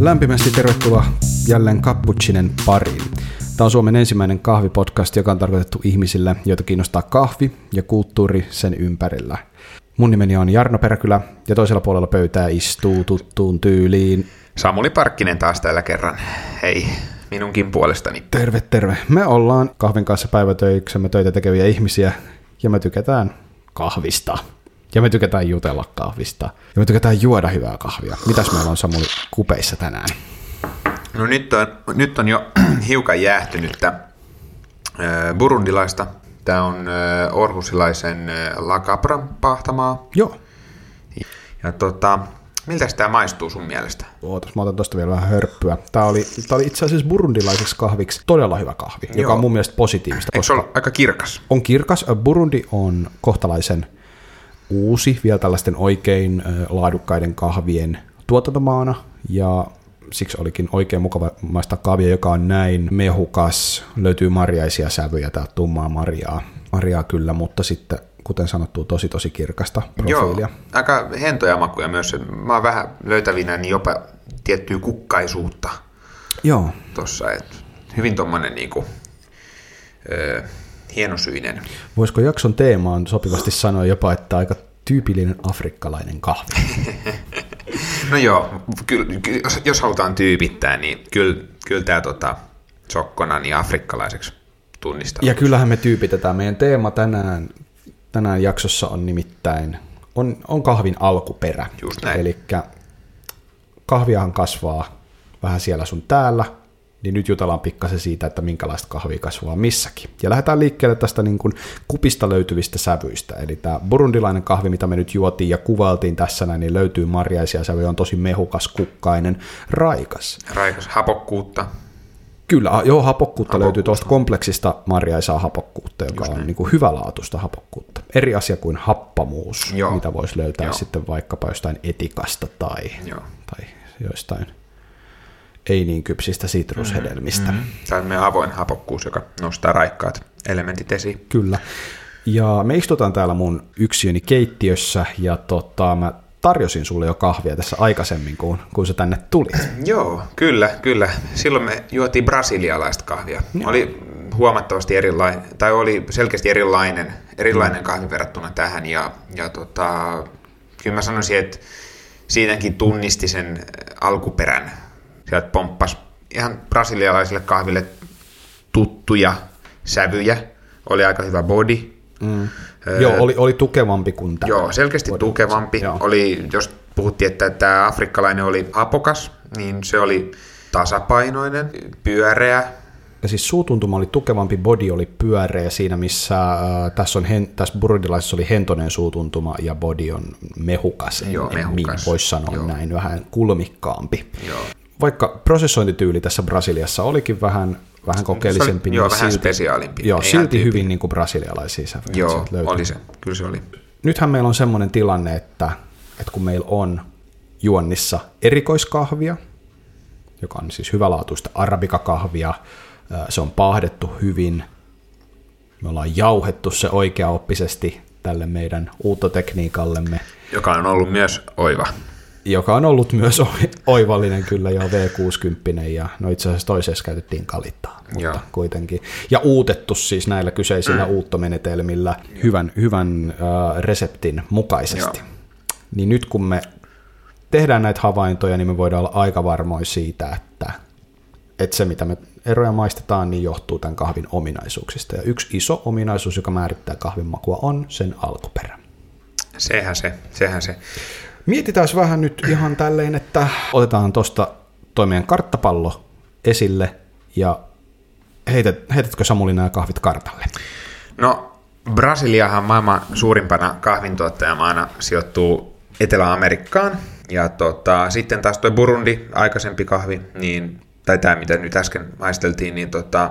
Lämpimästi tervetuloa jälleen Cappuccinen pariin. Tämä on Suomen ensimmäinen kahvipodcast, joka on tarkoitettu ihmisille, joita kiinnostaa kahvi ja kulttuuri sen ympärillä. Mun nimeni on Jarno Peräkylä ja toisella puolella pöytää istuu tuttuun tyyliin. Samuli Parkkinen taas tällä kerran. Hei, minunkin puolestani. Terve, terve. Me ollaan kahvin kanssa päivätöiksemme töitä tekeviä ihmisiä ja me tykätään kahvista. Ja me tykätään jutella kahvista. Ja me tykätään juoda hyvää kahvia. Mitäs meillä on Samuli kupeissa tänään? No nyt on, nyt on jo hiukan jäähtynyttä burundilaista. Tämä on orhusilaisen Lacapran pahtamaa. Joo. Ja tota, miltä tämä maistuu sun mielestä? Ootas, mä otan tosta vielä vähän hörppyä. Tämä oli, tää oli itse asiassa burundilaiseksi kahviksi todella hyvä kahvi, Joo. joka on mun mielestä positiivista. Eikö se ole aika kirkas? On kirkas. Burundi on kohtalaisen uusi, vielä tällaisten oikein laadukkaiden kahvien tuotantomaana, ja siksi olikin oikein mukava maistaa kahvia, joka on näin mehukas. Löytyy marjaisia sävyjä, tää tummaa marjaa. Marjaa kyllä, mutta sitten kuten sanottu, tosi tosi kirkasta profiilia. Joo, aika hentoja makuja myös. Mä oon vähän löytävinä niin jopa tiettyä kukkaisuutta. Joo. Tossa, että hyvin tommonen niinku, ö, hienosyinen. Voisiko jakson teemaan sopivasti sanoa jopa, että aika tyypillinen afrikkalainen kahvi? no joo, kyllä, jos, jos halutaan tyypittää, niin kyllä, kyllä tämä tota, sokkona niin afrikkalaiseksi tunnistaa. Ja kyllähän me tyypitetään. Meidän teema tänään, tänään jaksossa on nimittäin on, on kahvin alkuperä. Just näin. Eli kahviahan kasvaa vähän siellä sun täällä, niin nyt jutellaan pikkasen siitä, että minkälaista kahvia kasvaa missäkin. Ja lähdetään liikkeelle tästä niin kuin kupista löytyvistä sävyistä. Eli tämä burundilainen kahvi, mitä me nyt juotiin ja kuvailtiin tässä näin, niin löytyy marjaisia sävyjä, on tosi mehukas, kukkainen, raikas. Raikas, hapokkuutta. Kyllä, joo, hapokkuutta, hapokkuutta. löytyy tuosta kompleksista marjaisaa hapokkuutta, joka Just on niin kuin hyvälaatuista hapokkuutta. Eri asia kuin happamuus, joo. mitä voisi löytää joo. sitten vaikkapa jostain etikasta tai, joo. tai joistain ei niin kypsistä sitrushedelmistä. Mm-hmm. Tämä on meidän avoin hapokkuus, joka nostaa raikkaat elementit esiin. Kyllä. Ja me istutaan täällä mun yksiöni keittiössä ja tota, mä tarjosin sulle jo kahvia tässä aikaisemmin, kun, kun se tänne tuli. Joo, kyllä, kyllä. Silloin me juotiin brasilialaista kahvia. Joo. Oli huomattavasti erilainen, tai oli selkeästi erilainen, erilainen kahvi verrattuna tähän, ja, ja tota, kyllä mä sanoisin, että siitäkin tunnisti sen alkuperän sieltä pomppas ihan brasilialaisille kahville tuttuja sävyjä. Oli aika hyvä body. Mm. Öö, joo, oli, oli tukevampi kuin tämä. Joo, selkeästi body. tukevampi. Joo. Oli, jos puhuttiin, että tämä afrikkalainen oli apokas, niin se oli tasapainoinen, pyöreä, ja siis suutuntuma oli tukevampi, body oli pyöreä siinä, missä äh, tässä, on hen, tässä burudilaisessa oli hentonen suutuntuma ja body on mehukas, Joo, mehukas. voisi sanoa Joo. näin, vähän kulmikkaampi. Joo vaikka prosessointityyli tässä Brasiliassa olikin vähän, vähän kokeellisempi. Oli, niin joo, vähän silti, spesiaalimpi. Joo, silti hyvin niin kuin brasilialaisia sävyjä. Joo, oli se, kyllä se oli. Nythän meillä on semmoinen tilanne, että, että kun meillä on juonnissa erikoiskahvia, joka on siis hyvälaatuista arabikakahvia, se on paahdettu hyvin, me ollaan jauhettu se oikeaoppisesti tälle meidän uuttotekniikallemme. Joka on ollut myös oiva joka on ollut myös oivallinen kyllä jo V60 ja no itse asiassa toisessa käytettiin kalittaa, mutta Joo. kuitenkin. Ja uutettu siis näillä kyseisillä mm. uuttomenetelmillä hyvän, hyvän uh, reseptin mukaisesti. Joo. Niin nyt kun me tehdään näitä havaintoja, niin me voidaan olla aika varmoja siitä, että, että se mitä me eroja maistetaan, niin johtuu tämän kahvin ominaisuuksista. Ja yksi iso ominaisuus, joka määrittää kahvin makua, on sen alkuperä. Sehän se, sehän se. Mietitään vähän nyt ihan tälleen, että otetaan tuosta toi meidän karttapallo esille ja heität, heitätkö Samuli nämä kahvit kartalle? No Brasiliahan maailman suurimpana kahvintuottajamaana sijoittuu Etelä-Amerikkaan. Ja tota, sitten taas tuo Burundi, aikaisempi kahvi, niin, tai tämä mitä nyt äsken maisteltiin, niin tota,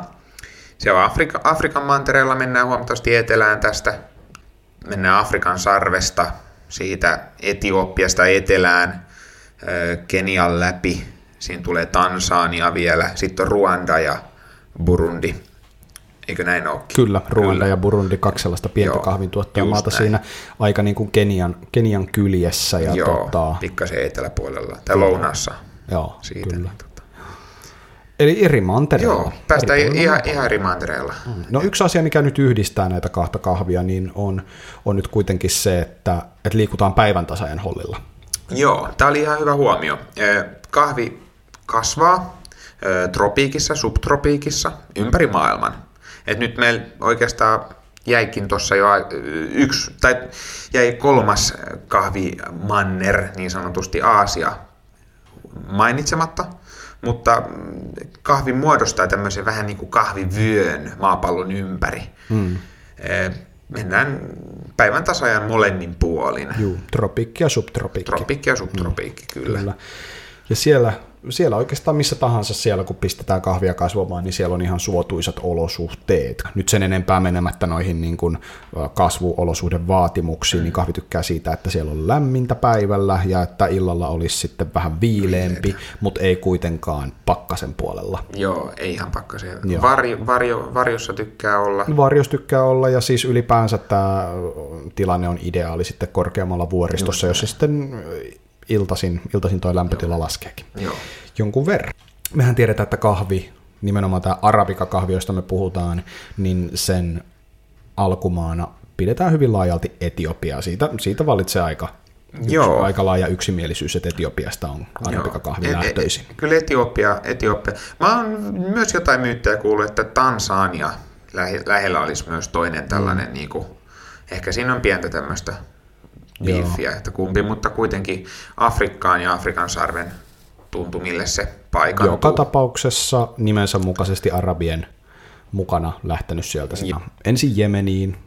on Afrika, Afrikan mantereella, mennään huomattavasti etelään tästä, mennään Afrikan sarvesta, siitä Etiopiasta etelään, Kenian läpi, siinä tulee Tansania vielä, sitten on Ruanda ja Burundi. Eikö näin ole? Kyllä, Ruanda Kyllä. ja Burundi, kaksi sellaista pientä Joo, kahvintuottajamaata siinä aika niin kuin Kenian, Kenian kyljessä. Ja Joo, tota... pikkasen eteläpuolella, tai lounassa. Joo, siitä, kyllä. Eli eri mantereilla. Joo, päästään eri ihan, ihan eri mantereilla. Mm. No yksi asia, mikä nyt yhdistää näitä kahta kahvia, niin on, on nyt kuitenkin se, että, että liikutaan päivän tasajan hollilla. Joo, tämä oli ihan hyvä huomio. Kahvi kasvaa tropiikissa, subtropiikissa, ympäri maailman. Et nyt meillä oikeastaan jäikin tuossa jo yksi, tai jäi kolmas kahvimanner, niin sanotusti Aasia, mainitsematta, mutta kahvi muodostaa tämmöisen vähän niin kuin kahvivyön maapallon ympäri. Hmm. Mennään päivän tasajan molemmin puolin. Joo, tropiikki ja subtropiikki. Tropiikki ja subtropiikki, hmm. kyllä. kyllä. Ja siellä siellä oikeastaan missä tahansa siellä, kun pistetään kahvia kasvamaan, niin siellä on ihan suotuisat olosuhteet. Nyt sen enempää menemättä noihin niin kuin kasvuolosuhdevaatimuksiin, niin kahvi tykkää siitä, että siellä on lämmintä päivällä ja että illalla olisi sitten vähän viileempi, mutta ei kuitenkaan pakkasen puolella. Joo, ei ihan pakkasen. Varjo, varjo, varjossa tykkää olla. Varjos tykkää olla ja siis ylipäänsä tämä tilanne on ideaali sitten korkeammalla vuoristossa, Just jos sitten iltasin, iltasin toi lämpötila Joo. laskeekin Joo. jonkun verran. Mehän tiedetään, että kahvi, nimenomaan tämä arabikakahvi, josta me puhutaan, niin sen alkumaana pidetään hyvin laajalti Etiopiaa. Siitä, siitä valitsee aika, yksi, Joo. aika laaja yksimielisyys, että Etiopiasta on arabikakahvi e- e- lähtöisin. Et, kyllä Etiopia, Etiopia. Mä oon myös jotain myyttejä kuullut, että Tansania lähellä olisi myös toinen tällainen, mm. niin kuin, ehkä siinä on pientä tämmöistä biifiä, että kumpi, mutta kuitenkin Afrikkaan ja Afrikan sarven tuntumille se paikantuu. Joka tapauksessa nimensä mukaisesti arabien mukana lähtenyt sieltä ensin Jemeniin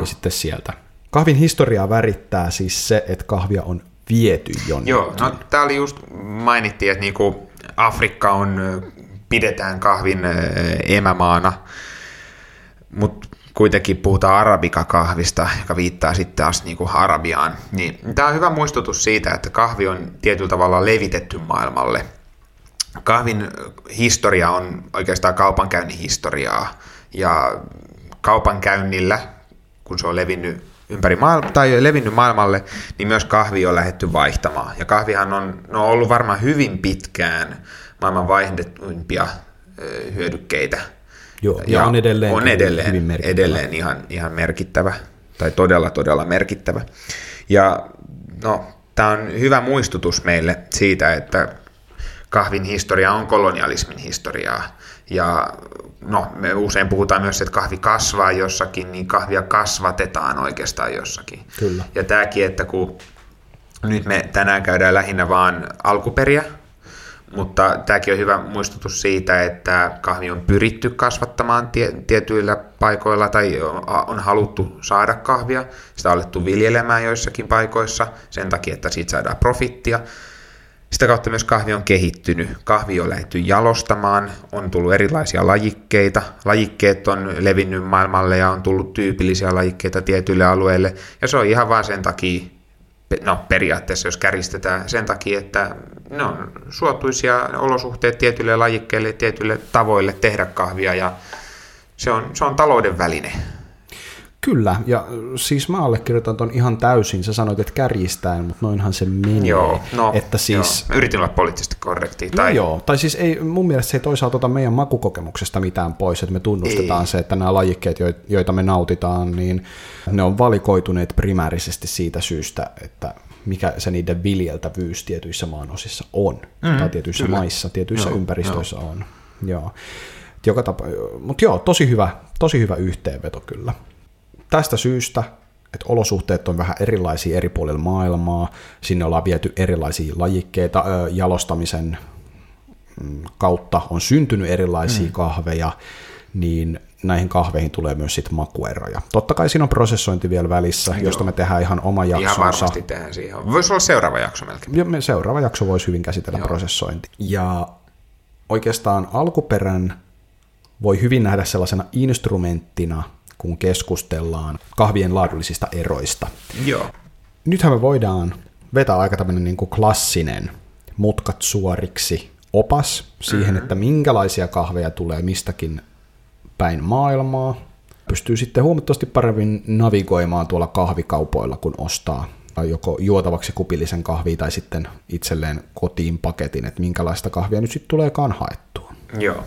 ja sitten sieltä. Kahvin historiaa värittää siis se, että kahvia on viety jonnekin. Joo, no tämä oli just, mainittiin, että niinku Afrikka on, pidetään kahvin emämaana, mutta kuitenkin puhutaan arabikakahvista, joka viittaa sitten taas niin kuin Arabiaan, niin tämä on hyvä muistutus siitä, että kahvi on tietyllä tavalla levitetty maailmalle. Kahvin historia on oikeastaan kaupankäynnin historiaa, ja kaupankäynnillä, kun se on levinnyt ympäri maailmaa, tai levinnyt maailmalle, niin myös kahvi on lähetty vaihtamaan. Ja kahvihan on, no, ollut varmaan hyvin pitkään maailman vaihdettuimpia hyödykkeitä Joo, ja, ja on edelleen, on edelleen, hyvin merkittävä. edelleen ihan, ihan merkittävä, tai todella todella merkittävä. Ja no, tämä on hyvä muistutus meille siitä, että kahvin historia on kolonialismin historiaa. Ja no, me usein puhutaan myös, että kahvi kasvaa jossakin, niin kahvia kasvatetaan oikeastaan jossakin. Kyllä. Ja tämäkin, että kun nyt me tänään käydään lähinnä vaan alkuperiä, mutta tämäkin on hyvä muistutus siitä, että kahvi on pyritty kasvattamaan tie, tietyillä paikoilla tai on haluttu saada kahvia. Sitä on alettu viljelemään joissakin paikoissa sen takia, että siitä saadaan profittia. Sitä kautta myös kahvi on kehittynyt. Kahvi on lähdetty jalostamaan, on tullut erilaisia lajikkeita. Lajikkeet on levinnyt maailmalle ja on tullut tyypillisiä lajikkeita tietyille alueille. Ja se on ihan vaan sen takia, no periaatteessa jos käristetään sen takia, että ne on suotuisia olosuhteet tietyille lajikkeille, tietyille tavoille tehdä kahvia ja se on, se on talouden väline. Kyllä, ja siis mä allekirjoitan ton ihan täysin. Sä sanoit, että kärjistäen, mutta noinhan se menee. Joo, no, että siis, joo. yritin olla poliittisesti korrekti. Tai... No joo, tai siis ei, mun mielestä se ei toisaalta ota meidän makukokemuksesta mitään pois, että me tunnustetaan ei. se, että nämä lajikkeet, joita me nautitaan, niin ne on valikoituneet primäärisesti siitä syystä, että mikä se niiden viljeltävyys tietyissä maanosissa on, mm, tai tietyissä kyllä. maissa, tietyissä joo, ympäristöissä joo. on. Joo. Joka tapa, mutta joo, tosi hyvä, tosi hyvä yhteenveto kyllä. Tästä syystä, että olosuhteet on vähän erilaisia eri puolilla maailmaa, sinne ollaan viety erilaisia lajikkeita, jalostamisen mm, kautta on syntynyt erilaisia mm. kahveja, niin näihin kahveihin tulee myös sit makueroja. Totta kai siinä on prosessointi vielä välissä, Joo. josta me tehdään ihan oma jaksonsa. Ihan varmasti tehdään siihen. Voisi olla seuraava jakso melkein. Ja me seuraava jakso voisi hyvin käsitellä Joo. prosessointi. Ja oikeastaan alkuperän voi hyvin nähdä sellaisena instrumenttina, kun keskustellaan kahvien laadullisista eroista. Joo. Nythän me voidaan vetää aika tämmöinen niin kuin klassinen mutkat suoriksi opas siihen, mm-hmm. että minkälaisia kahveja tulee mistäkin päin maailmaa. Pystyy sitten huomattavasti paremmin navigoimaan tuolla kahvikaupoilla, kun ostaa joko juotavaksi kupillisen kahvia tai sitten itselleen kotiin paketin, että minkälaista kahvia nyt sitten tuleekaan haettua. Joo.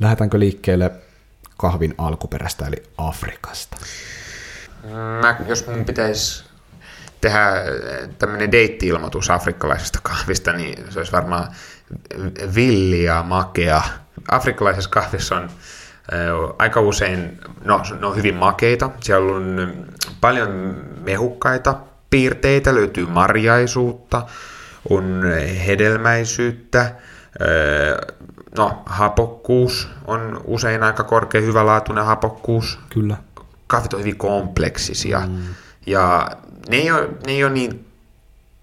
Lähdetäänkö liikkeelle kahvin alkuperästä eli Afrikasta? Mä, jos mun pitäisi tehdä tämmöinen deitti-ilmoitus afrikkalaisesta kahvista, niin se olisi varmaan villi ja makea. Afrikkalaisessa kahvissa on aika usein, no ne on hyvin makeita, siellä on paljon mehukkaita piirteitä, löytyy marjaisuutta, on hedelmäisyyttä, no hapokkuus on usein aika korkea, hyvälaatuinen hapokkuus. Kyllä. Kahvit on hyvin kompleksisia mm. ja ne ei, ole, ne ei ole niin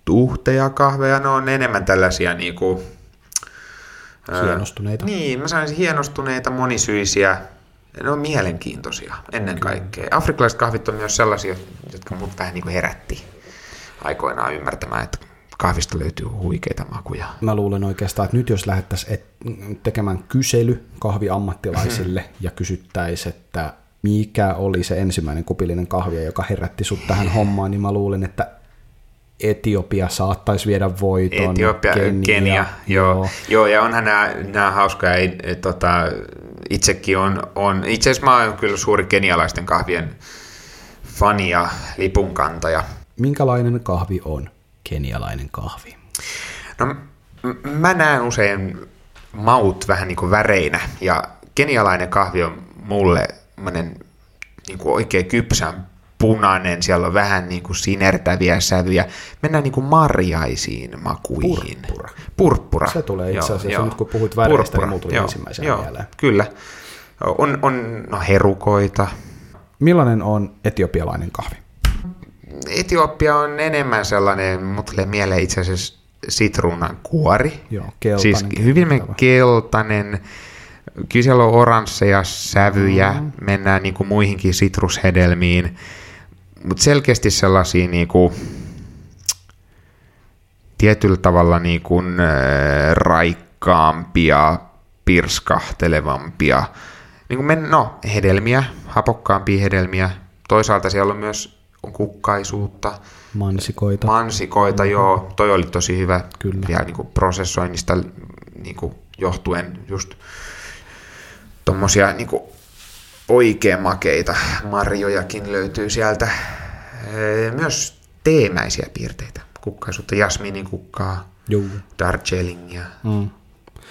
tuhteja kahveja, ne on enemmän tällaisia niin kuin, Hienostuneita. niin, mä sanoisin hienostuneita, monisyisiä. Ne on mielenkiintoisia ennen Kyllä. kaikkea. Afrikkalaiset kahvit on myös sellaisia, jotka mut vähän niin kuin herätti aikoinaan ymmärtämään, että kahvista löytyy huikeita makuja. Mä luulen oikeastaan, että nyt jos lähdettäisiin tekemään kysely kahviammattilaisille ja kysyttäisiin, että mikä oli se ensimmäinen kupillinen kahvia, joka herätti sut tähän hommaan, niin mä luulen, että Etiopia saattaisi viedä voiton. Etiopia, Kenia, Kenia joo. joo. joo. ja onhan nämä, nämä hauskoja, et, tota, itsekin on, on, itse asiassa mä oon kyllä suuri kenialaisten kahvien fani ja lipunkantaja. Minkälainen kahvi on kenialainen kahvi? No mä näen usein maut vähän niin kuin väreinä, ja kenialainen kahvi on mulle niin kuin oikein kypsän punainen, siellä on vähän niin kuin sinertäviä sävyjä. Mennään niin kuin marjaisiin makuihin. Purppura. Purppura. Se tulee itse asiassa, joo, nyt kun puhuit väreistä, niin mulla tuli joo, ensimmäisenä joo, mieleen. Kyllä. On, on no, herukoita. Millainen on etiopialainen kahvi? Etiopia on enemmän sellainen, mutta tulee mieleen itse asiassa sitruunan kuori. Joo, keltainen. Siis hyvin keltainen kyllä siellä on oransseja sävyjä, mm-hmm. mennään niin kuin muihinkin sitrushedelmiin, mutta selkeästi sellaisia niin kuin, tietyllä tavalla niin kuin, äh, raikkaampia, pirskahtelevampia, niin kuin men, no, hedelmiä, hapokkaampia hedelmiä. Toisaalta siellä on myös on kukkaisuutta. Mansikoita. Mansikoita, mm-hmm. joo. Toi oli tosi hyvä. Kyllä. Ja niin kuin prosessoinnista niin kuin johtuen just tuommoisia niin oikein makeita marjojakin löytyy sieltä. Myös teemäisiä piirteitä. Kukkaisuutta, jasminin kukkaa, Juu. darjeelingia, mm.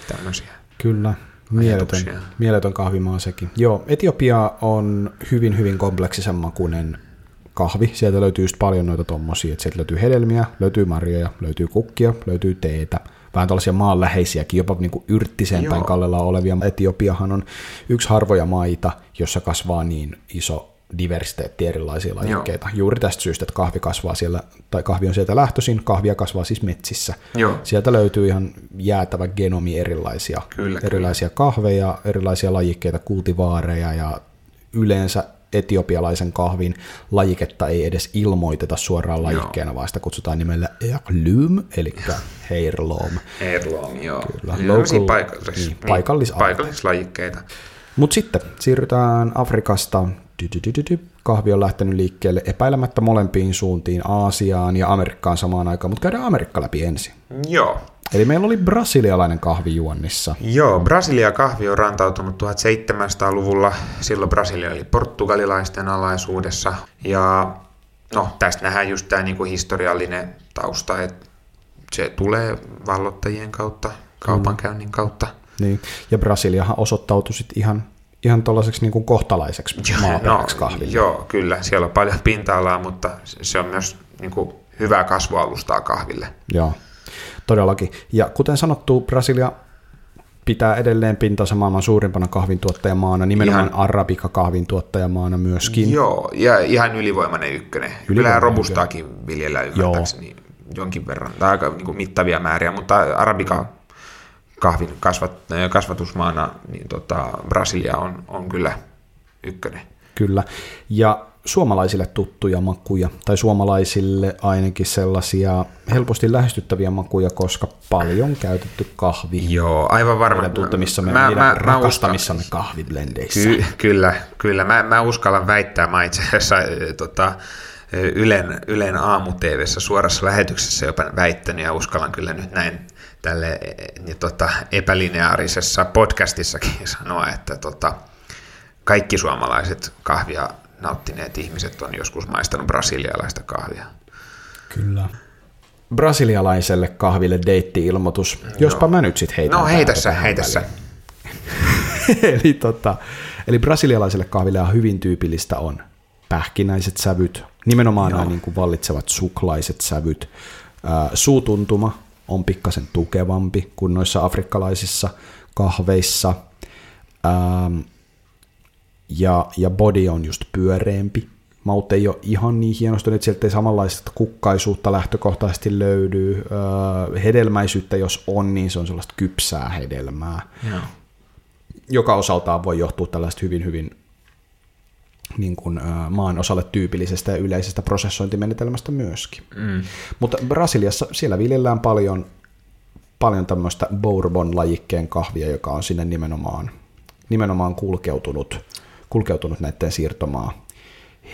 tämmöisiä. Kyllä, mieletön, mieletön kahvimaa sekin. Joo, Etiopia on hyvin, hyvin kompleksisen makuinen kahvi. Sieltä löytyy just paljon noita tommosia, että sieltä löytyy hedelmiä, löytyy marjoja, löytyy kukkia, löytyy teetä, vähän tällaisia maanläheisiäkin, jopa niin kuin yrttisen päin kallella olevia. Etiopiahan on yksi harvoja maita, jossa kasvaa niin iso diversiteetti erilaisia lajikkeita. Joo. Juuri tästä syystä, että kahvi kasvaa siellä, tai kahvi on sieltä lähtöisin, kahvia kasvaa siis metsissä. Joo. Sieltä löytyy ihan jäätävä genomi erilaisia, kyllä, erilaisia kyllä. kahveja, erilaisia lajikkeita, kultivaareja ja yleensä etiopialaisen kahvin lajiketta ei edes ilmoiteta suoraan lajikkeena, vaan sitä kutsutaan nimellä Erlym, eli Heirloom. Heirloom, joo. Kyllä. Local, paikallis, niin, paikallis, paikallislajikkeita. Mutta sitten siirrytään Afrikasta. Kahvi on lähtenyt liikkeelle epäilemättä molempiin suuntiin, Aasiaan ja Amerikkaan samaan aikaan, mutta käydään Amerikka läpi ensin. Joo. Eli meillä oli brasilialainen kahvi juonnissa. Joo, Brasilia kahvi on rantautunut 1700-luvulla. Silloin Brasilia oli portugalilaisten alaisuudessa. Ja no, tästä nähdään just tämä niinku historiallinen tausta, että se tulee vallottajien kautta, kaupankäynnin kautta. Niin, ja Brasiliahan osoittautui sitten ihan ihan tuollaiseksi niin kohtalaiseksi maaperäksi no, kahville. Joo, kyllä. Siellä on paljon pinta-alaa, mutta se on myös niin kuin, hyvää kasvualustaa kahville. Joo. Todellakin. Ja kuten sanottu, Brasilia pitää edelleen pintansa maailman suurimpana kahvintuottajamaana, nimenomaan ihan, arabika kahvintuottajamaana myöskin. Joo, ja ihan ylivoimainen ykkönen. Kyllä robustaakin viljellään ymmärtääkseni jonkin verran, tai aika niin kuin mittavia määriä, mutta arabika kahvin kasvat, kasvatusmaana, niin tota, Brasilia on, on kyllä ykkönen. Kyllä, ja suomalaisille tuttuja makuja, tai suomalaisille ainakin sellaisia helposti lähestyttäviä makuja, koska paljon käytetty kahvi. Joo, aivan varma. Meidän me mä, mä, rakastamissamme kahviblendeissä. Ky- kyllä, kyllä. Mä, mä uskallan väittää, mä itse asiassa tota, Ylen, Ylen aamu suorassa lähetyksessä jopa väittänyt ja uskallan kyllä nyt näin tälle niin, tota, epälineaarisessa podcastissakin sanoa, että tota, kaikki suomalaiset kahvia nauttineet ihmiset on joskus maistanut brasilialaista kahvia. Kyllä. Brasilialaiselle kahville deitti-ilmoitus. Jospa mä nyt sitten heitän. No heitässä, heitässä. eli, tota, eli brasilialaiselle kahville hyvin tyypillistä on pähkinäiset sävyt, nimenomaan nämä niin kuin vallitsevat suklaiset sävyt. suutuntuma on pikkasen tukevampi kuin noissa afrikkalaisissa kahveissa. Ja, ja body on just pyöreämpi. Maut ei ole ihan niin hienosti, että sieltä ei samanlaista kukkaisuutta lähtökohtaisesti löydy. hedelmäisyyttä jos on, niin se on sellaista kypsää hedelmää, Joo. joka osaltaan voi johtua tällaista hyvin, hyvin niin kuin, maan osalle tyypillisestä ja yleisestä prosessointimenetelmästä myöskin. Mm. Mutta Brasiliassa siellä viljellään paljon, paljon tämmöistä bourbon-lajikkeen kahvia, joka on sinne nimenomaan, nimenomaan kulkeutunut, kulkeutunut näiden siirtomaa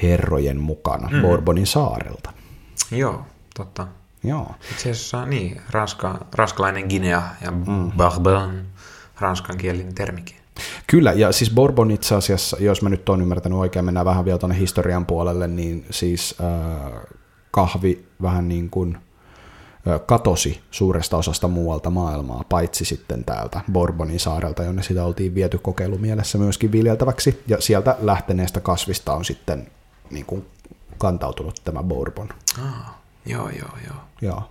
herrojen mukana mm. Bourbonin saarelta. Joo, totta. Joo. Itse asiassa niin, ranska, ranskalainen Guinea ja mm. Bourbon, ranskan kielinen termikin. Kyllä, ja siis Bourbon itse asiassa, jos mä nyt oon ymmärtänyt oikein, mennään vähän vielä tuonne historian puolelle, niin siis äh, kahvi vähän niin kuin katosi suuresta osasta muualta maailmaa, paitsi sitten täältä Bourbonin saarelta, jonne sitä oltiin viety kokeilumielessä myöskin viljeltäväksi, ja sieltä lähteneestä kasvista on sitten niin kuin kantautunut tämä Bourbon. Ah, joo, joo, joo. Joo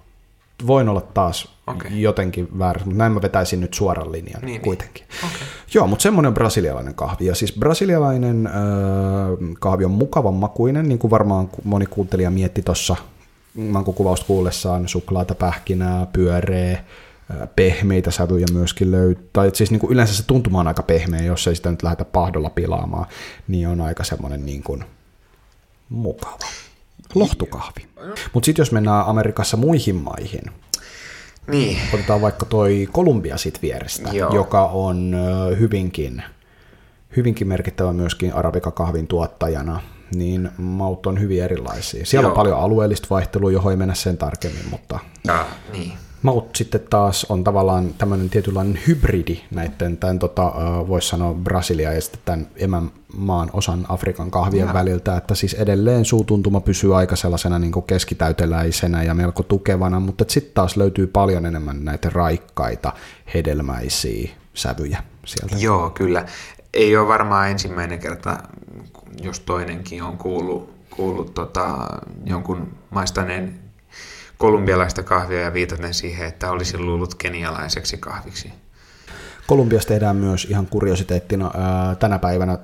voin olla taas okay. jotenkin väärässä, mutta näin mä vetäisin nyt suoran linjan niin, niin. kuitenkin. Niin. Okay. Joo, mutta semmoinen brasilialainen kahvi. Ja siis brasilialainen äh, kahvi on mukavan makuinen, niin kuin varmaan moni kuuntelija mietti tuossa mankukuvausta kuullessaan, suklaata, pähkinää, pyöreä, pehmeitä sävyjä myöskin löytyy, tai siis niin kuin yleensä se tuntuma on aika pehmeä, jos ei sitä nyt lähdetä pahdolla pilaamaan, niin on aika semmoinen niin kuin mukava lohtukahvi. Mutta sitten jos mennään Amerikassa muihin maihin, niin. otetaan vaikka toi Kolumbia sit vierestä, Joo. joka on hyvinkin, hyvinkin merkittävä myöskin arabikakahvin tuottajana, niin maut on hyvin erilaisia. Siellä Joo. on paljon alueellista vaihtelua, johon ei mennä sen tarkemmin, mutta... Ah, niin. Maut sitten taas on tavallaan tämmöinen tietynlainen hybridi näiden, tämän tota, voisi sanoa Brasilia ja sitten tämän emän maan osan Afrikan kahvien ja. väliltä, että siis edelleen suutuntuma pysyy aika sellaisena niin kuin keskitäyteläisenä ja melko tukevana, mutta sitten taas löytyy paljon enemmän näitä raikkaita, hedelmäisiä sävyjä sieltä. Joo, kyllä. Ei ole varmaan ensimmäinen kerta, jos toinenkin on kuullut, kuullut tota, jonkun maistaneen kolumbialaista kahvia ja viitaten siihen, että olisi luullut kenialaiseksi kahviksi. Kolumbiassa tehdään myös ihan kuriositeettina ää, tänä päivänä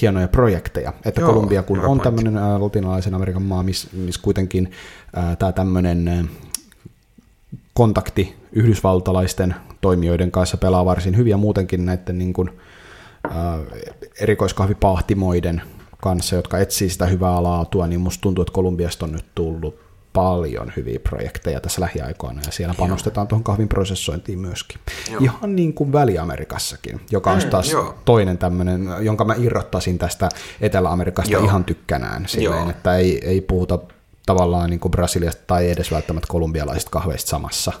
hienoja projekteja. Että Joo, Kolumbia kun on tämmöinen latinalaisen Amerikan maa, missä miss kuitenkin tämä tämmöinen kontakti yhdysvaltalaisten toimijoiden kanssa pelaa varsin hyvin ja muutenkin näiden niin kuin, ää, erikoiskahvipahtimoiden kanssa, jotka etsii sitä hyvää laatua, niin musta tuntuu, että Kolumbiasta on nyt tullut paljon hyviä projekteja tässä lähiaikoina ja siellä panostetaan tuohon kahvin prosessointiin myöskin. Joo. Ihan niin kuin Väli-Amerikassakin, joka on mm, taas joo. toinen tämmöinen, jonka mä irrottaisin tästä Etelä-Amerikasta joo. ihan tykkänään silleen, että ei, ei puhuta tavallaan niin kuin Brasiliasta tai edes välttämättä kolumbialaisista kahveista samassa.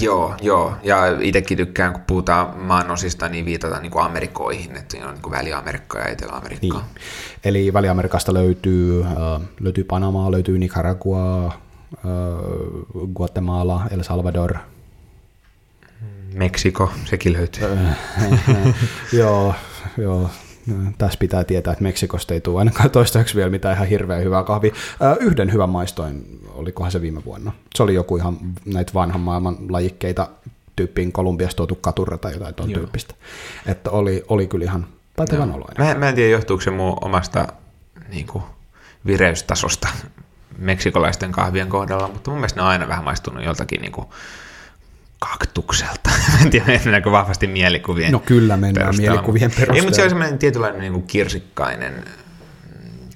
Joo, joo. Ja itsekin tykkään, kun puhutaan maanosista, niin viitataan niin kuin Amerikoihin, että on niin kuin Väli-Amerikka ja Etelä-Amerikka. Niin. Eli Väli-Amerikasta löytyy, äh, löytyy Panamaa, löytyy Nicaragua, Guatemala, El Salvador. Meksiko, sekin löytyy. joo, joo. Tässä pitää tietää, että Meksikosta ei tule ainakaan toistaiseksi vielä mitään ihan hirveän hyvää kahvia. Yhden hyvän maistoin, olikohan se viime vuonna. Se oli joku ihan näitä vanhan maailman lajikkeita tyyppiin Kolumbiasta tuotu katurra tai jotain tuon Joo. tyyppistä. Että oli, oli kyllä ihan pätevän oloinen. Mä, mä en tiedä, johtuuko se mun omasta niin kuin, vireystasosta meksikolaisten kahvien kohdalla, mutta mun mielestä ne on aina vähän maistunut joltakin niin kuin kaktukselta. en tiedä, mennäänkö vahvasti mielikuvien No kyllä mennään mielikuvien perusteella. Ei, mutta se on semmoinen tietynlainen niin kuin kirsikkainen,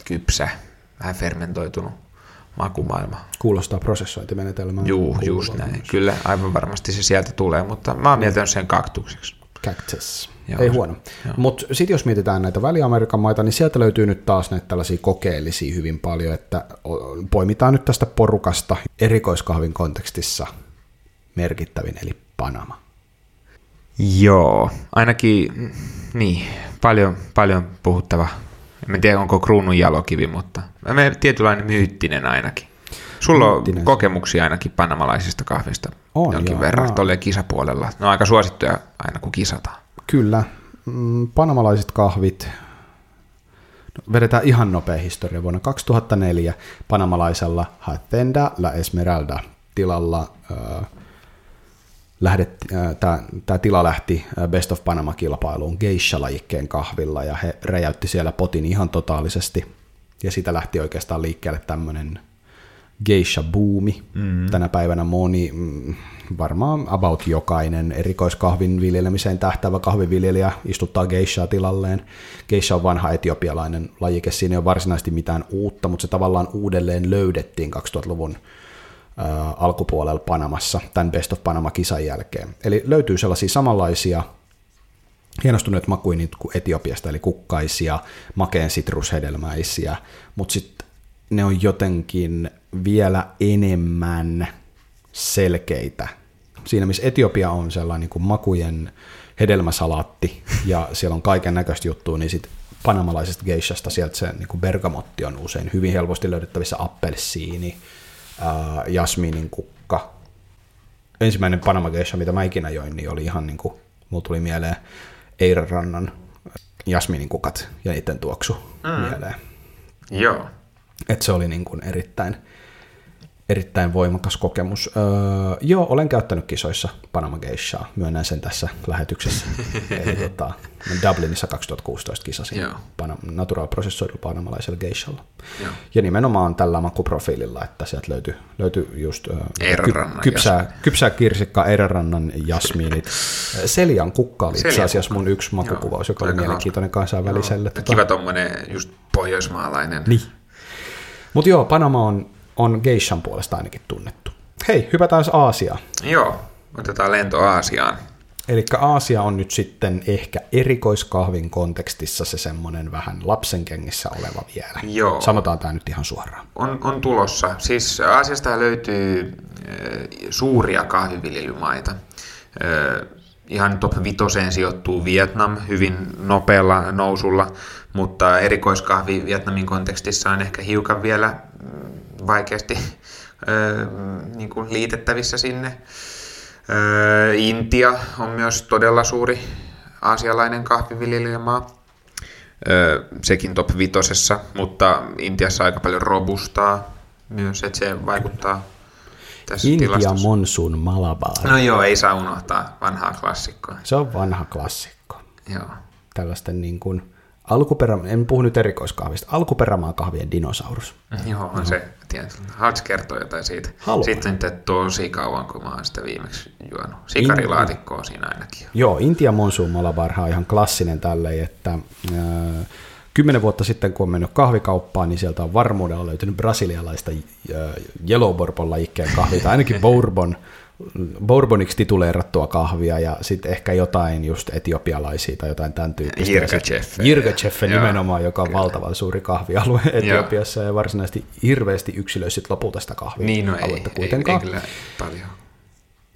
kypsä, vähän fermentoitunut makumaailma. Kuulostaa prosessointimenetelmään. Juu, just näin. Kyllä, aivan varmasti se sieltä tulee, mutta mä oon mieltänyt sen kaktukseksi. Cactus. Joo, Ei huono. Mutta sitten jos mietitään näitä Väli-Amerikan maita, niin sieltä löytyy nyt taas näitä tällaisia kokeellisia hyvin paljon, että poimitaan nyt tästä porukasta erikoiskahvin kontekstissa merkittävin, eli Panama. Joo, ainakin niin, paljon, paljon puhuttava. En tiedä, onko kruunun jalokivi, mutta me tietynlainen myyttinen ainakin. Sulla myyttinen. on kokemuksia ainakin panamalaisista kahvista on, jonkin joo, verran tuolle kisapuolella. Ne on aika suosittuja aina, kun kisataan. Kyllä. Mm, panamalaiset kahvit, vedetään ihan nopea historia. Vuonna 2004 panamalaisella Hacienda La Esmeralda tilalla äh, tämä tila lähti Best of Panama-kilpailuun Geisha-lajikkeen kahvilla ja he räjäytti siellä potin ihan totaalisesti. Ja sitä lähti oikeastaan liikkeelle tämmöinen geisha-buumi. Mm. Tänä päivänä moni, mm, varmaan about jokainen erikoiskahvin viljelemiseen tähtävä kahviviljelijä istuttaa geishaa tilalleen. Geisha on vanha etiopialainen lajike, siinä ei ole varsinaisesti mitään uutta, mutta se tavallaan uudelleen löydettiin 2000-luvun alkupuolella Panamassa tämän Best of Panama-kisan jälkeen. Eli löytyy sellaisia samanlaisia hienostuneet makuja niin kuin Etiopiasta, eli kukkaisia, makeen sitrushedelmäisiä, mutta sitten ne on jotenkin vielä enemmän selkeitä. Siinä missä Etiopia on sellainen niin kuin makujen hedelmäsalaatti ja siellä on kaiken näköistä juttua, niin sitten panamalaisesta geishasta sieltä se niin kuin bergamotti on usein hyvin helposti löydettävissä appelsiini, ää, jasminin kukka. Ensimmäinen Panama Geisha, mitä mä ikinä join, niin oli ihan niin kuin, mulla tuli mieleen Eiran rannan jasminin kukat ja niiden tuoksu mm. mieleen. Joo. Et se oli niin kuin erittäin, erittäin voimakas kokemus. Öö, joo, olen käyttänyt kisoissa Panama Geishaa, myönnän sen tässä lähetyksessä. Eli tota, Dublinissa 2016 kisasin joo. natural prosessoidulla panamalaisella geishalla. Joo. Ja nimenomaan tällä makuprofiililla, että sieltä löytyy, löytyy just öö, ky, kypsää, kypsää kirsikka, Erärannan jasmiinit. Seljan kukka oli itse asiassa mun yksi makukuvaus, joka oli mielenkiintoinen kansainväliselle. Tota... Kiva tuommoinen just pohjoismaalainen. Niin. Mutta joo, Panama on on geishan puolesta ainakin tunnettu. Hei, hypätään Aasiaan. Joo, otetaan lento Aasiaan. Eli Aasia on nyt sitten ehkä erikoiskahvin kontekstissa se semmoinen vähän lapsenkengissä oleva vielä. Joo. Sanotaan tämä nyt ihan suoraan. On, on tulossa. Siis Aasiasta löytyy äh, suuria kahviviljelymaita. Äh, ihan top vitoseen sijoittuu Vietnam hyvin nopealla nousulla, mutta erikoiskahvi Vietnamin kontekstissa on ehkä hiukan vielä vaikeasti öö, niin kuin liitettävissä sinne. Öö, Intia on myös todella suuri aasialainen kahviviljelijämaa. Öö, sekin top vitosessa, mutta Intiassa aika paljon robustaa myös, että se vaikuttaa tässä Intia tilastossa. Monsun Malabar. No joo, ei saa unohtaa vanhaa klassikkoa. Se on vanha klassikko. Joo. Tällaisten niin kuin alkuperä, en puhu nyt erikoiskahvista, alkuperämaan kahvien dinosaurus. Joo, on se. Haluatko kertoa jotain siitä? Haluan. Sitten nyt tosi kauan, kun mä oon sitä viimeksi juonut. Sikarilaatikkoa In... siinä ainakin. Joo, Intia Monsoon Malabar on ihan klassinen tälleen, että äh, kymmenen vuotta sitten, kun on mennyt kahvikauppaan, niin sieltä on varmuudella löytynyt brasilialaista äh, Yellow Bourbon lajikkeen kahvia, ainakin Bourbon bourboniksi tituleerattua kahvia ja sitten ehkä jotain just etiopialaisia tai jotain tämän tyyppistä. Jirgacheffe. Jirgacheffe nimenomaan, joka on Kyllä. valtavan suuri kahvialue Etiopiassa ja varsinaisesti hirveästi yksilöisit lopulta sitä kahvia. Niin, no ei, kuitenkaan. ei, ei paljon.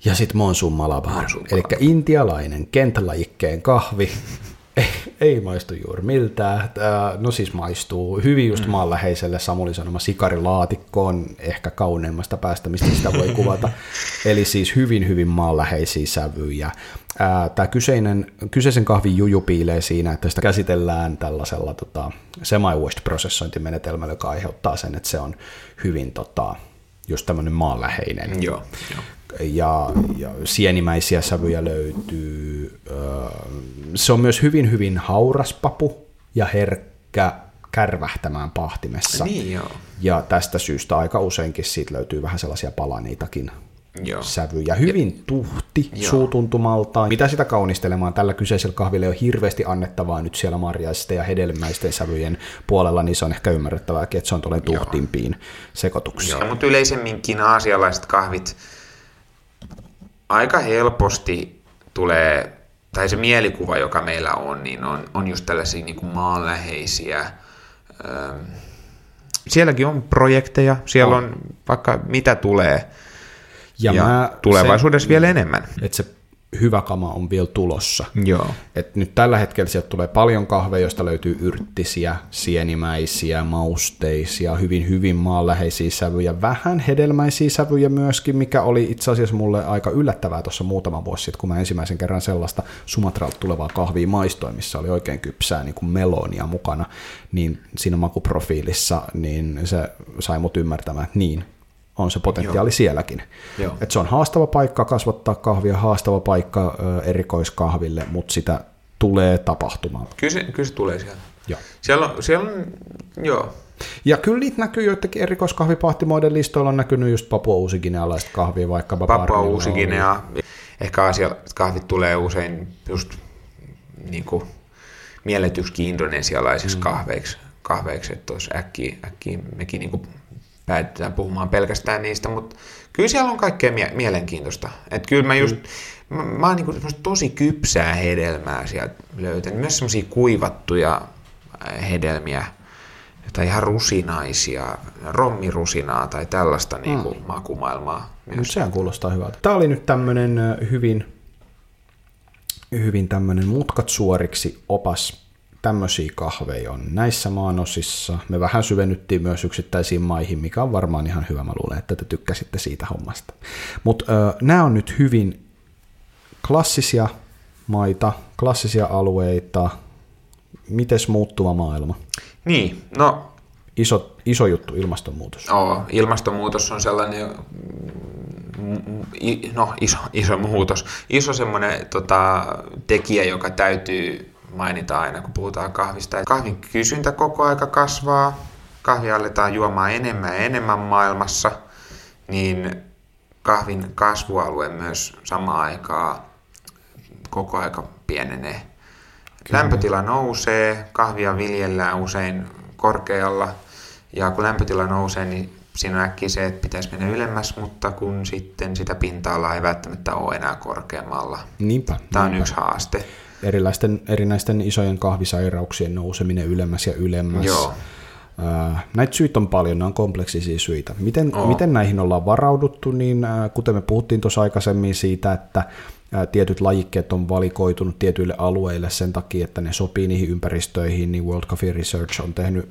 Ja sitten Monsun Malabar, eli intialainen kenttälajikkeen kahvi, ei, ei maistu juuri miltään. No siis maistuu hyvin just mm. maanläheiselle Samuli sanoma sikarilaatikkoon, ehkä kauneimmasta päästä, mistä sitä voi kuvata. Eli siis hyvin, hyvin maanläheisiä sävyjä. Tämä kyseinen, kyseisen kahvin juju piilee siinä, että sitä käsitellään tällaisella tota, semi-washed prosessointimenetelmällä, joka aiheuttaa sen, että se on hyvin tota, just tämmöinen maanläheinen. Joo, joo ja, ja sienimäisiä sävyjä löytyy. Se on myös hyvin, hyvin hauras papu ja herkkä kärvähtämään pahtimessa. Niin joo. Ja tästä syystä aika useinkin siitä löytyy vähän sellaisia palaniitakin Joo. sävy ja hyvin tuhti Joo. suutuntumaltaan. Mitä sitä kaunistelemaan? Tällä kyseisellä kahvilla on hirveästi annettavaa nyt siellä marjaisten ja hedelmäisten sävyjen puolella, niin se on ehkä ymmärrettävää, että se on tuollainen tuhtimpiin sekoituksiin. Joo, mutta yleisemminkin aasialaiset kahvit aika helposti tulee, tai se mielikuva, joka meillä on, niin on, on just tällaisia niin kuin maanläheisiä, öö, sielläkin on projekteja, siellä on, on vaikka mitä tulee, ja, ja mä, tulevaisuudessa se, vielä enemmän. Että se hyvä kama on vielä tulossa. Joo. Et nyt tällä hetkellä sieltä tulee paljon kahveja, joista löytyy yrttisiä, sienimäisiä, mausteisia, hyvin hyvin maanläheisiä sävyjä, vähän hedelmäisiä sävyjä myöskin, mikä oli itse asiassa mulle aika yllättävää tuossa muutama vuosi sitten, kun mä ensimmäisen kerran sellaista Sumatralta tulevaa kahvia maistoin, missä oli oikein kypsää niin kuin melonia mukana, niin siinä makuprofiilissa niin se sai mut ymmärtämään, että niin, on se potentiaali Joo. sielläkin. Joo. Et se on haastava paikka kasvattaa kahvia, haastava paikka erikoiskahville, mutta sitä tulee tapahtumaan. Kyllä se, kyllä se tulee siellä. Joo. Siellä on, siellä on, joo. Ja kyllä niitä näkyy joidenkin erikoiskahvipahtimoiden listoilla on näkynyt just Papua Uusiginealaista kahvia, vaikka Papua Uusiginea. Ehkä asialaiset kahvit tulee usein just niin kuin mielletyksi indonesialaisiksi mm. kahveiksi, kahveiksi että olisi äkkiä, äkkiä mekin niin kuin päätetään puhumaan pelkästään niistä, mutta kyllä siellä on kaikkea mie- mielenkiintoista. Et kyllä mä just, mm. mä, mä oon niinku tosi kypsää hedelmää sieltä löytänyt, myös semmoisia kuivattuja äh, hedelmiä, tai ihan rusinaisia, rommirusinaa tai tällaista niin kuin mm. makumaailmaa. Myös. Sehän kuulostaa hyvältä. Tämä oli nyt tämmöinen hyvin, hyvin tämmöinen mutkat suoriksi opas tämmöisiä kahveja on näissä maanosissa. Me vähän syvennyttiin myös yksittäisiin maihin, mikä on varmaan ihan hyvä. Mä luulen, että te tykkäsitte siitä hommasta. Mutta nämä on nyt hyvin klassisia maita, klassisia alueita. Mites muuttuva maailma? Niin, no... Iso, iso juttu, ilmastonmuutos. Oo, ilmastonmuutos on sellainen, no iso, iso muutos, iso semmoinen tota, tekijä, joka täytyy mainita aina, kun puhutaan kahvista. Kahvin kysyntä koko aika kasvaa, kahvia aletaan juomaan enemmän ja enemmän maailmassa, niin kahvin kasvualue myös samaan aikaan koko aika pienenee. Kyllä. Lämpötila nousee, kahvia viljellään usein korkealla, ja kun lämpötila nousee, niin siinä on äkkiä se, että pitäisi mennä ylemmäs, mutta kun sitten sitä pinta-alaa ei välttämättä ole enää korkeammalla. Niinpä. Tämä on niinpä. yksi haaste erilaisten, erinäisten isojen kahvisairauksien nouseminen ylemmäs ja ylemmäs. Joo. Näitä syitä on paljon, nämä on kompleksisia syitä. Miten, miten näihin ollaan varauduttu, niin kuten me puhuttiin tuossa aikaisemmin siitä, että tietyt lajikkeet on valikoitunut tietyille alueille sen takia, että ne sopii niihin ympäristöihin, niin World Coffee Research on tehnyt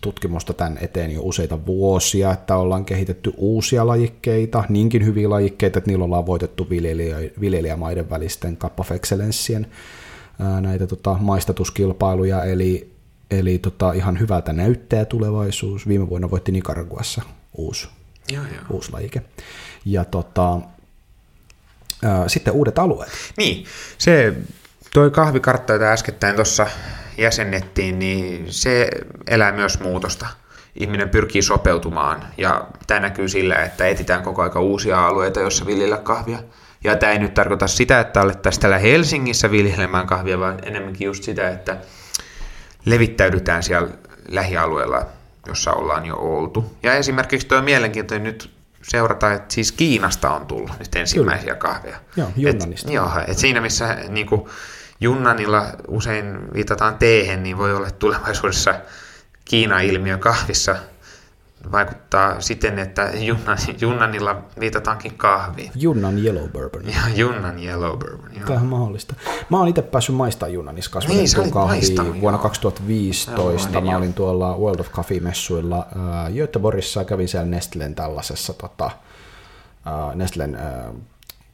tutkimusta tämän eteen jo useita vuosia, että ollaan kehitetty uusia lajikkeita, niinkin hyviä lajikkeita, että niillä ollaan voitettu viljelijä, viljelijämaiden välisten Cup of Excellenceien näitä tota, maistatuskilpailuja, eli, eli tota, ihan hyvältä näyttää tulevaisuus. Viime vuonna voitti Nicaraguassa uusi, joo, joo. uusi lajike. Ja tota, sitten uudet alueet. Niin, se toi kahvikartta, jota äskettäin tuossa jäsennettiin, niin se elää myös muutosta. Ihminen pyrkii sopeutumaan ja tämä näkyy sillä, että etsitään koko aika uusia alueita, joissa viljellä kahvia. Ja tämä ei nyt tarkoita sitä, että alettaisiin täällä Helsingissä viljelemään kahvia, vaan enemmänkin just sitä, että levittäydytään siellä lähialueella, jossa ollaan jo oltu. Ja esimerkiksi tuo mielenkiintoinen nyt seurata, että siis Kiinasta on tullut nyt ensimmäisiä Kyllä. kahveja. Joo, Junnanista. Et, joo, et siinä missä niin kuin, Junnanilla usein viitataan teehen, niin voi olla tulevaisuudessa Kiina-ilmiö kahvissa vaikuttaa siten, että Junnan, Junnanilla viitataankin kahviin. Junnan Yellow Bourbon. Ja Junnan Yellow Bourbon, joo. Tämä on mahdollista. Mä oon itse päässyt maistaa Junnanissa kasvatettua niin, kahvia vuonna 2015. Joo, mä olin tuolla World of Coffee-messuilla äh, Göteborgissa ja kävin siellä Nestlen tällaisessa tota, äh, Nestlen äh,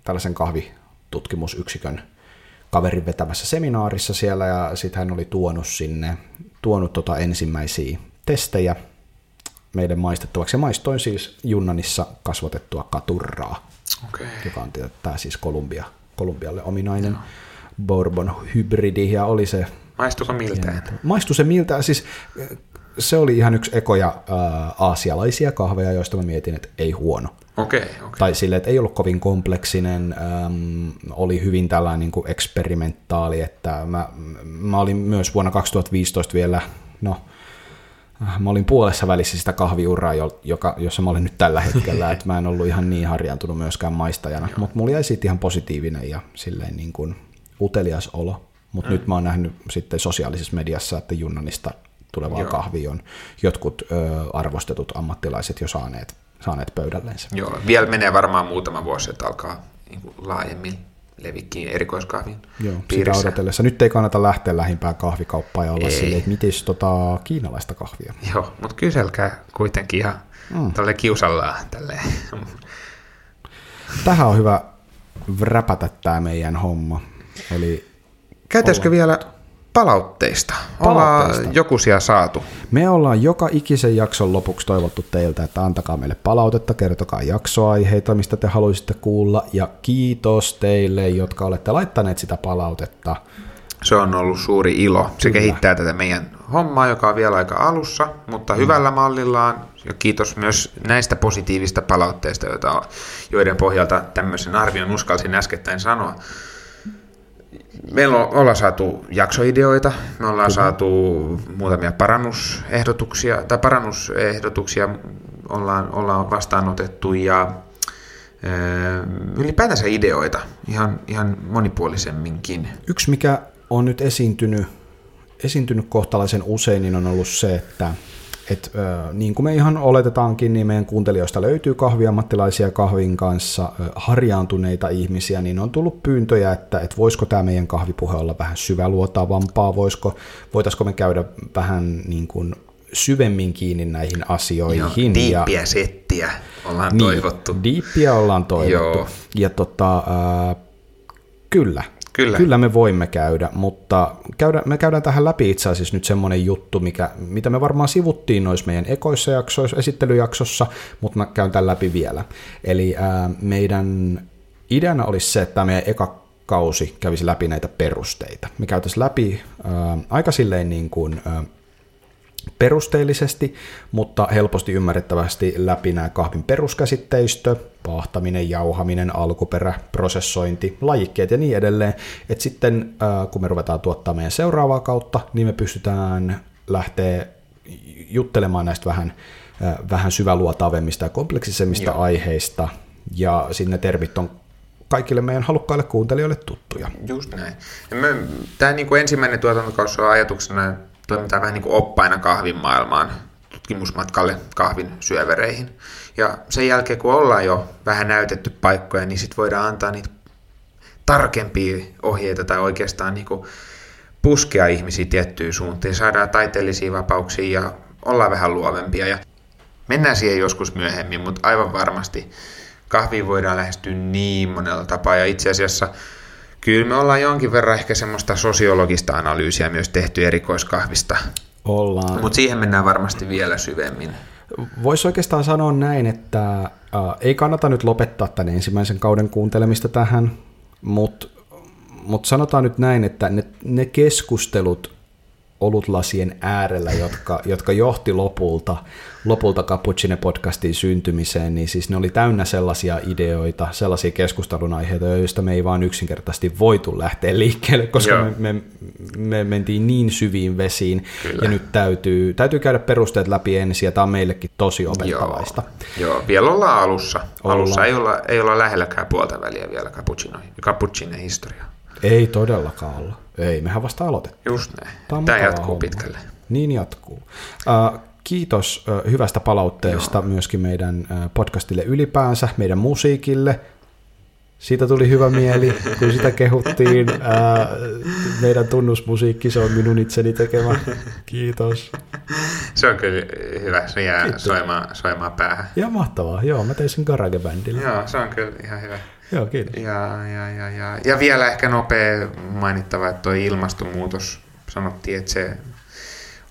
tällaisen kahvitutkimusyksikön kaverin vetämässä seminaarissa siellä ja sitten hän oli tuonut sinne tuonut tota ensimmäisiä testejä meidän maistettavaksi. Ja maistoin siis Junnanissa kasvatettua katurraa, okay. joka on tämä siis Kolumbia, Kolumbialle ominainen no. Bourbon hybridi, ja oli se... Maistuiko miltä? Maistui se miltä, siis se oli ihan yksi ekoja äh, aasialaisia kahveja, joista mä mietin, että ei huono. Okay, okay. Tai sille, että ei ollut kovin kompleksinen, ähm, oli hyvin tällainen niin kuin eksperimentaali, että mä, mä olin myös vuonna 2015 vielä, no mä olin puolessa välissä sitä kahviuraa, joka, jossa mä olen nyt tällä hetkellä, että mä en ollut ihan niin harjaantunut myöskään maistajana, mutta mulla jäi siitä ihan positiivinen ja silleen niin kuin utelias olo. Mutta mm. nyt mä oon nähnyt sitten sosiaalisessa mediassa, että Junnanista tulevaa kahvi on jotkut ö, arvostetut ammattilaiset jo saaneet, saaneet pöydälleensä. Joo, vielä menee varmaan muutama vuosi, että alkaa niin kuin laajemmin levikkiin erikoiskahvin Joo, piirissä. sitä odotellessa. Nyt ei kannata lähteä lähimpään kahvikauppaan ja olla ei. silleen, että miten tota kiinalaista kahvia. Joo, mutta kyselkää kuitenkin ihan mm. tälle kiusallaan. Tälleen. Tähän on hyvä räpätä tämä meidän homma. Eli Käytäisikö vielä palautteista? palautteista. Ollaan joku siellä saatu. Me ollaan joka ikisen jakson lopuksi toivottu teiltä, että antakaa meille palautetta, kertokaa jaksoaiheita, mistä te haluaisitte kuulla, ja kiitos teille, jotka olette laittaneet sitä palautetta. Se on ollut suuri ilo. Se Kyllä. kehittää tätä meidän hommaa, joka on vielä aika alussa, mutta mm. hyvällä mallillaan. Ja kiitos myös näistä positiivista palautteista, joita, joiden pohjalta tämmöisen arvion uskalsin äskettäin sanoa meillä on, ollaan saatu jaksoideoita, me ollaan Kyllä. saatu muutamia parannusehdotuksia, tai parannusehdotuksia ollaan, ollaan vastaanotettu ja ylipäätänsä ideoita ihan, ihan monipuolisemminkin. Yksi, mikä on nyt esiintynyt, esiintynyt kohtalaisen usein, niin on ollut se, että et, äh, niin kuin me ihan oletetaankin, niin meidän kuuntelijoista löytyy kahviammattilaisia kahvin kanssa, äh, harjaantuneita ihmisiä, niin on tullut pyyntöjä, että et voisiko tämä meidän kahvipuhe olla vähän syväluotaavampaa, voisiko, voitaisiko me käydä vähän niin kuin syvemmin kiinni näihin asioihin. Joo, diippiä ja, settiä ollaan niin, toivottu. Diippiä ollaan toivottu. Joo. Ja tota, äh, kyllä, Kyllä. Kyllä me voimme käydä, mutta käydä, me käydään tähän läpi itse asiassa nyt semmoinen juttu, mikä, mitä me varmaan sivuttiin noissa meidän ekoissa jaksoissa, esittelyjaksossa, mutta mä käyn tämän läpi vielä. Eli ää, meidän ideana olisi se, että meidän eka kausi kävisi läpi näitä perusteita. Me käytäisiin läpi ää, aika silleen niin kuin, ää, perusteellisesti, mutta helposti ymmärrettävästi läpi nämä kahvin peruskäsitteistö, paahtaminen, jauhaminen, alkuperä, prosessointi, lajikkeet ja niin edelleen. Et sitten kun me ruvetaan tuottaa meidän seuraavaa kautta, niin me pystytään lähteä juttelemaan näistä vähän, vähän syväluotaavemmista ja kompleksisemmista Joo. aiheista, ja sinne termit on kaikille meidän halukkaille kuuntelijoille tuttuja. Just näin. Tämä niin kuin ensimmäinen tuotantokausi on ajatuksena toimitaan vähän niin kuin oppaina kahvin maailmaan, tutkimusmatkalle kahvin syövereihin. Ja sen jälkeen, kun ollaan jo vähän näytetty paikkoja, niin sitten voidaan antaa niitä tarkempia ohjeita tai oikeastaan niin kuin puskea ihmisiä tiettyyn suuntaan. Saadaan taiteellisia vapauksia ja ollaan vähän luovempia. Ja mennään siihen joskus myöhemmin, mutta aivan varmasti kahviin voidaan lähestyä niin monella tapaa. Ja itse asiassa Kyllä me ollaan jonkin verran ehkä semmoista sosiologista analyysiä myös tehty erikoiskahvista. Ollaan. Mutta siihen mennään varmasti vielä syvemmin. Voisi oikeastaan sanoa näin, että äh, ei kannata nyt lopettaa tämän ensimmäisen kauden kuuntelemista tähän, mutta mut sanotaan nyt näin, että ne, ne keskustelut olutlasien äärellä, jotka, jotka johti lopulta, lopulta Cappuccine-podcastin syntymiseen, niin siis ne oli täynnä sellaisia ideoita, sellaisia keskustelun aiheita, joista me ei vaan yksinkertaisesti voitu lähteä liikkeelle, koska me, me, me mentiin niin syviin vesiin, Kyllä. ja nyt täytyy, täytyy käydä perusteet läpi ensin, ja tämä on meillekin tosi opettavaista. Joo, Joo. vielä ollaan alussa. Ollaan. Alussa ei olla, ei olla lähelläkään puolta väliä vielä Cappuccine-historiaa. Ei todellakaan olla. Ei, mehän vasta aloitettiin. Just näin. Tämä, Tämä jatkuu homma. pitkälle. Niin jatkuu. Kiitos hyvästä palautteesta Joo. myöskin meidän podcastille ylipäänsä, meidän musiikille. Siitä tuli hyvä mieli, kun sitä kehuttiin. Meidän tunnusmusiikki, se on minun itseni tekemä. Kiitos. Se on kyllä hyvä, se jää soimaan, soimaan päähän. Ja mahtavaa, joo, mä tein sen garage-bändillä. Joo, se on kyllä ihan hyvä. Joo, kiitos. Ja, ja, ja, ja, ja vielä ehkä nopea mainittava, että tuo ilmastonmuutos, sanottiin, että se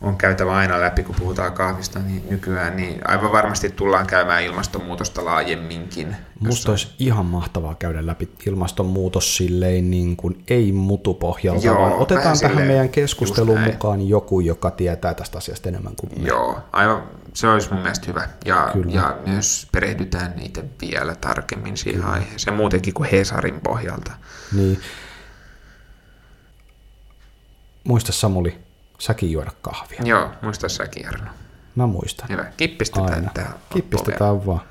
on käytävä aina läpi, kun puhutaan kahvista niin nykyään, niin aivan varmasti tullaan käymään ilmastonmuutosta laajemminkin. Musta olisi ihan mahtavaa käydä läpi ilmastonmuutos silleen niin kuin ei mutupohjalta, Joo, vaan otetaan tähän meidän keskusteluun mukaan joku, joka tietää tästä asiasta enemmän kuin me. Joo, aivan, se olisi mun mielestä hyvä. Ja, ja myös perehdytään niitä vielä tarkemmin siihen Kyllä. aiheeseen, muutenkin kuin Hesarin pohjalta. Niin. Muista Samuli, säkin juoda kahvia. Joo, muista säkin Jarno. Mä muistan. Hyvä, kippistetään Aina. tää. Kippistetään vaan.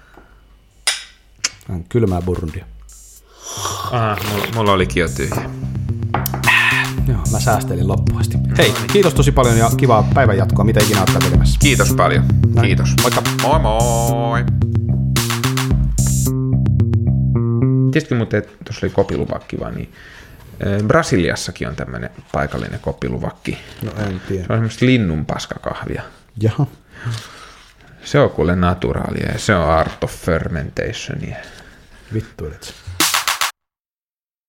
On kylmää burundia. Aha, mulla, mulla olikin jo tyhjä. Joo, mä säästelin loppuasti. Hei, kiitos tosi paljon ja kivaa päivän jatkoa, mitä ikinä olet tekemässä. Kiitos paljon. Näin. Kiitos. Moikka. Moi moi. Tiesitkö muuten, että tuossa oli kopiluvakki vaan, niin Brasiliassakin on tämmöinen paikallinen koppiluvakki. No en tiedä. Se on semmoista linnun paskakahvia. Jaha. Se on kuule naturaalia ja se on art of fermentation. Vittu, että